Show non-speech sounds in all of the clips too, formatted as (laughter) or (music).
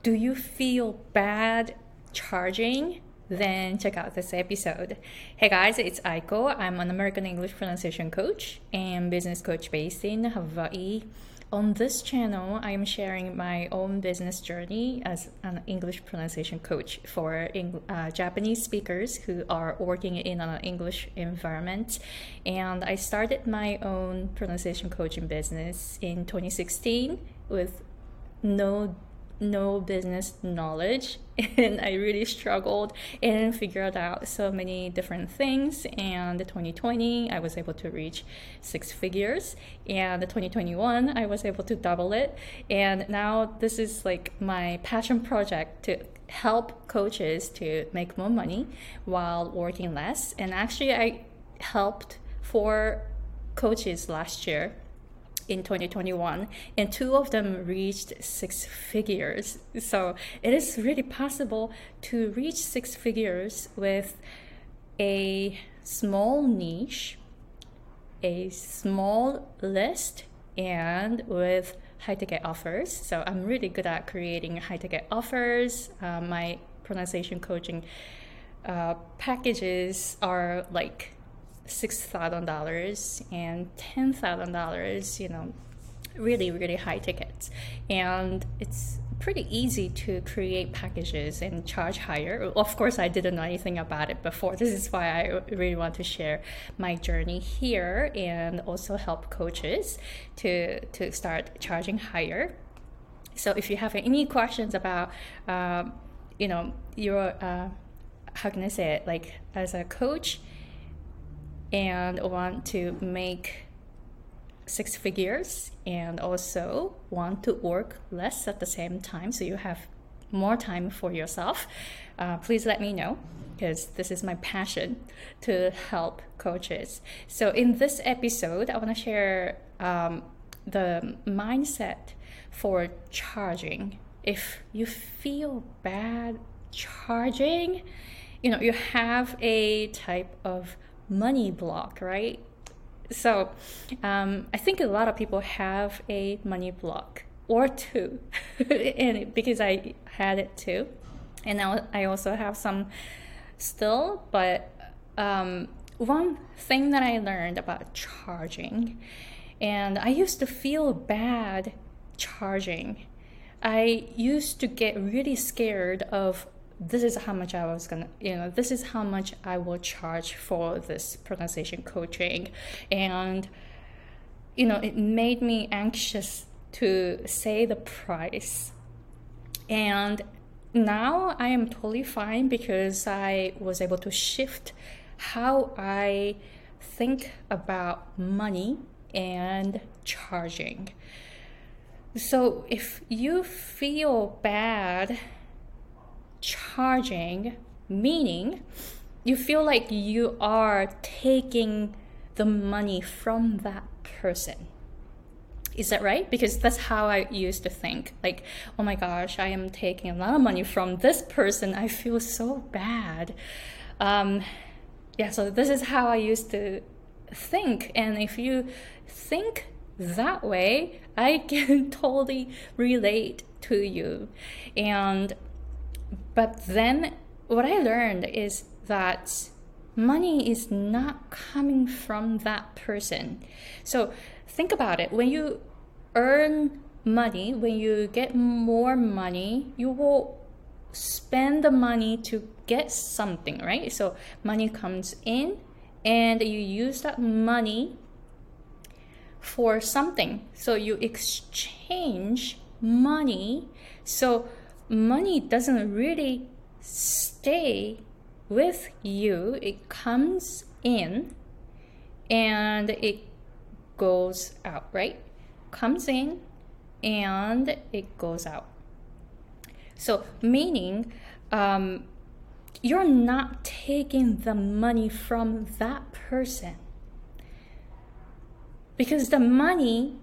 Do you feel bad charging? Then check out this episode. Hey guys, it's Aiko. I'm an American English pronunciation coach and business coach based in Hawaii. On this channel, I am sharing my own business journey as an English pronunciation coach for uh, Japanese speakers who are working in an English environment. And I started my own pronunciation coaching business in 2016 with no no business knowledge (laughs) and I really struggled and figured out so many different things. And the 2020 I was able to reach six figures. And the 2021 I was able to double it. And now this is like my passion project to help coaches to make more money while working less. And actually I helped four coaches last year in 2021, and two of them reached six figures. So it is really possible to reach six figures with a small niche, a small list, and with high ticket offers. So I'm really good at creating high ticket offers. Uh, my pronunciation coaching uh, packages are like $6,000 and $10,000, you know, really, really high tickets. And it's pretty easy to create packages and charge higher. Of course, I didn't know anything about it before. (laughs) This is why I really want to share my journey here and also help coaches to, to start charging higher. So if you have any questions about, um, you know, your, uh, how can I say it, like as a coach, and want to make six figures and also want to work less at the same time so you have more time for yourself, uh, please let me know because this is my passion to help coaches. So, in this episode, I want to share um, the mindset for charging. If you feel bad charging, you know, you have a type of money block, right? So um, I think a lot of people have a money block or two, (laughs) and because I had it too, and now I also have some still. But um, one thing that I learned about charging, and I used to feel bad charging. I used to get really scared of this is how much I was gonna, you know, this is how much I will charge for this pronunciation coaching. And, you know, it made me anxious to say the price. And now I am totally fine because I was able to shift how I think about money and charging. So if you feel bad charging, meaning you feel like you are taking the money from that person. Is that right? Because that's how I used to think. Like, oh my gosh, I am taking a lot of money from this person. I feel so bad. Um, yeah, so this is how I used to think. And if you think that way, I can (laughs) totally relate to you. And but then what I learned is that money is not coming from that person. So think about it. When you earn money, when you get more money, you will spend the money to get something, right? So money comes in and you use that money for something. So you exchange money. So money doesn't really stay with you, it comes in and it goes out, right? Comes in and it goes out. So, meaning um, you're not taking the money from that person because the money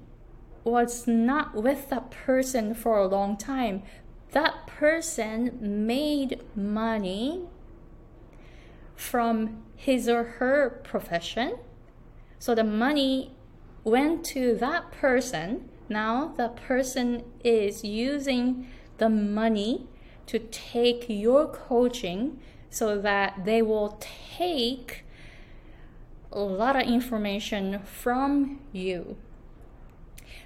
was not with that person for a long time that person made money from his or her profession. So the money went to that person. Now the person is using the money to take your coaching so that they will take a lot of information from you.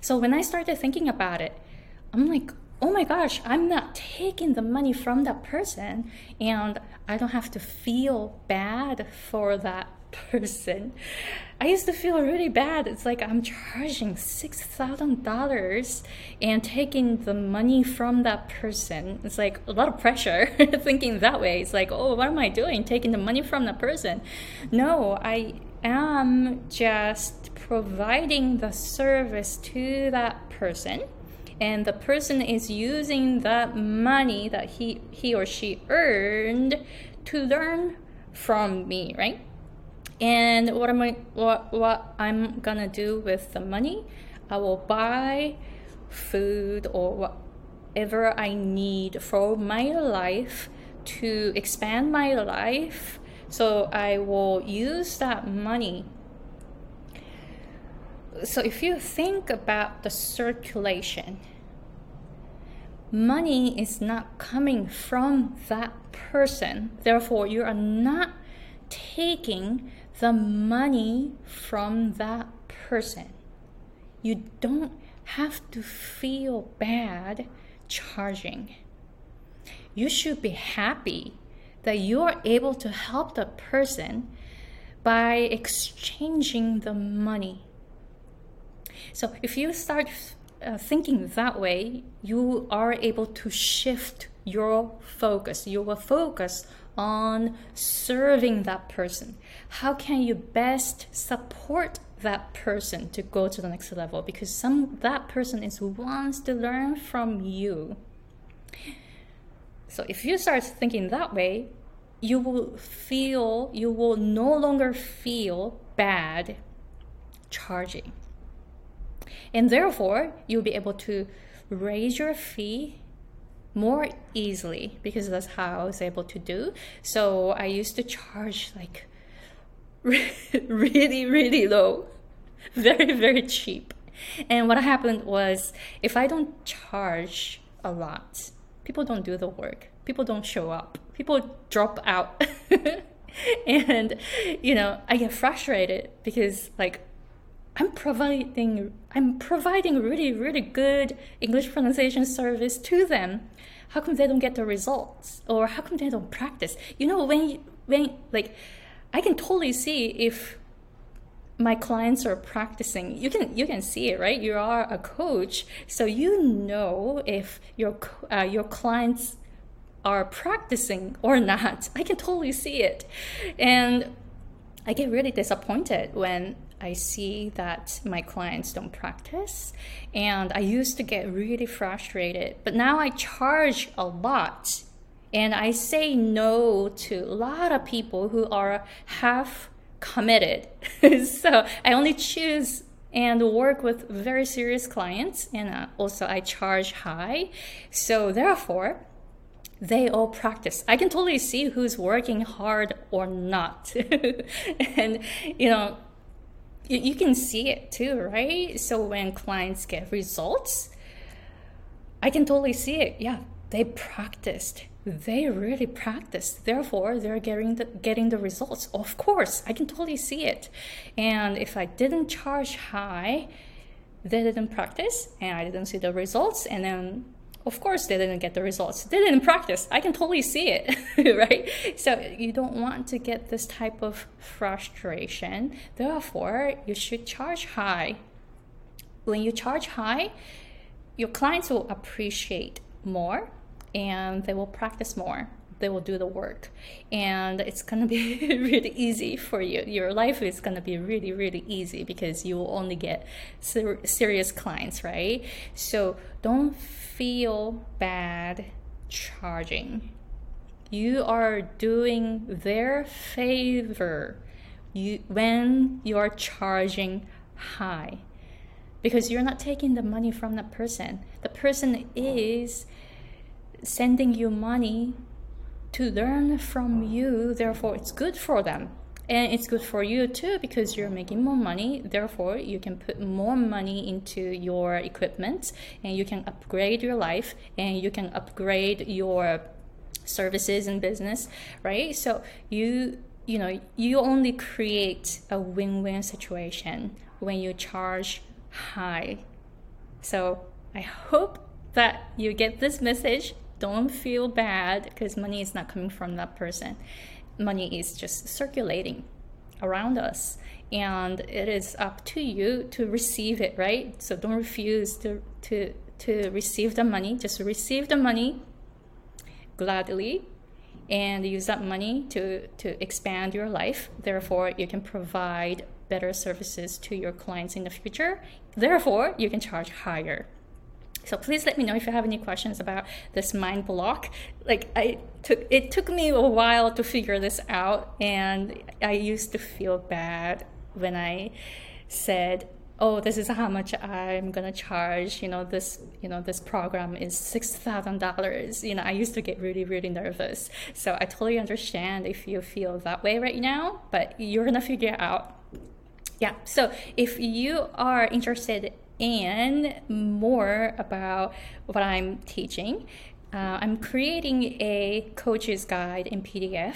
So when I started thinking about it, I'm like, oh my gosh, I'm not taking the money from that person and I don't have to feel bad for that (laughs) person. I used to feel really bad. It's like I'm charging $6,000 and taking the money from that person. It's like a lot of pressure (laughs) thinking that way. It's like, oh, what am I doing? Taking the money from that person. No, I am just providing the service to that person and the person is using that money that he he or she earned to learn from me right? And what am I what what I'm gonna do with the money? I will buy food or whatever I need for my life to expand my life. So I will use that money so if you think about the circulation, money is not coming from that person. Therefore, you are not taking the money from that person. You don't have to feel bad charging. You should be happy that you are able to help the person by exchanging the money so if you start uh, thinking that way, you are able to shift your focus. You will focus on serving that person. How can you best support that person to go to the next level? Because some that person is wants to learn from you. So if you start thinking that way, you will feel you will no longer feel bad charging. And therefore, you'll be able to raise your fee more easily because that's how I was able to do. So I used to charge like (laughs) really, really low, (laughs) very, very cheap. And what happened was if I don't charge a lot, people don't do the work, people don't show up, people drop out. (laughs) and you know, I get frustrated because like I'm providing I'm providing really really good English pronunciation service to them. How come they don't get the results, or how come they don't practice? You know, when when like, I can totally see if my clients are practicing. You can you can see it, right? You are a coach, so you know if your uh, your clients are practicing or not. I can totally see it, and I get really disappointed when I see that my clients don't practice. And I used to get really frustrated, but now I charge a lot. And I say no to a lot of people who are half committed. (laughs) so I only choose and work with very serious clients. And uh, also, I charge high. So, therefore, they all practice. I can totally see who's working hard or not. (laughs) and, you know, you can see it too, right? So when clients get results, I can totally see it. Yeah, they practiced. They really practiced. Therefore, they're getting the getting the results. Of course, I can totally see it. And if I didn't charge high, they didn't practice, and I didn't see the results, and then of course they didn't get the results. They didn't practice. I can totally see it (laughs) right? So you don't want to get this type of frustration. Therefore you should charge high. When you charge high your clients will appreciate more and they will practice more they will do the work. And it's going to be (laughs) really easy for you. Your life is going to be really really easy because you will only get ser- serious clients right? So don't feel bad charging. You are doing their favor you when you are charging high because you're not taking the money from the person. The person is sending you money to learn from you, therefore, it's good for them. and it's good for you too because you're making more money therefore you can put more money into your equipment and you can upgrade your life and you can upgrade your services and business right? So you you know you only create a win-win situation when you charge high. So i hope that you get this message don't feel bad because money is not coming from that person. Money is just circulating around us and it is up to you to receive it right? So don't refuse to to to receive the money. Just receive the money gladly and use that money to to expand your life. Therefore you can provide better services to your clients in the future. Therefore you can charge higher so please let me know if you have any questions about this mind block. Like I took it took me a while to figure this out and I used to feel bad when I said oh this is how much i'm going to charge. You know this you know this program is $6000 you know i used to get really really nervous. So i totally understand if you feel that way right now but you're going to figure out. Yeah so if you are interested and more about what I'm teaching. Uh, I'm creating a coach's guide in PDF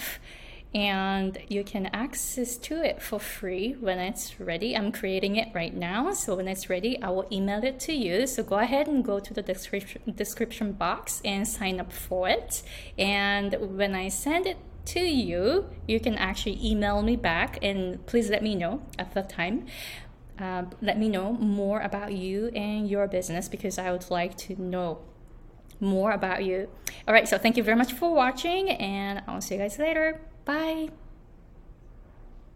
and you can access to it for free when it's ready. I'm creating it right now, so when it's ready, I will email it to you. So go ahead and go to the description description box and sign up for it. And when I send it to you, you can actually email me back and please let me know at the time uh, let me know more about you and your business because I would like to know more about you. All right, so thank you very much for watching, and I'll see you guys later. Bye.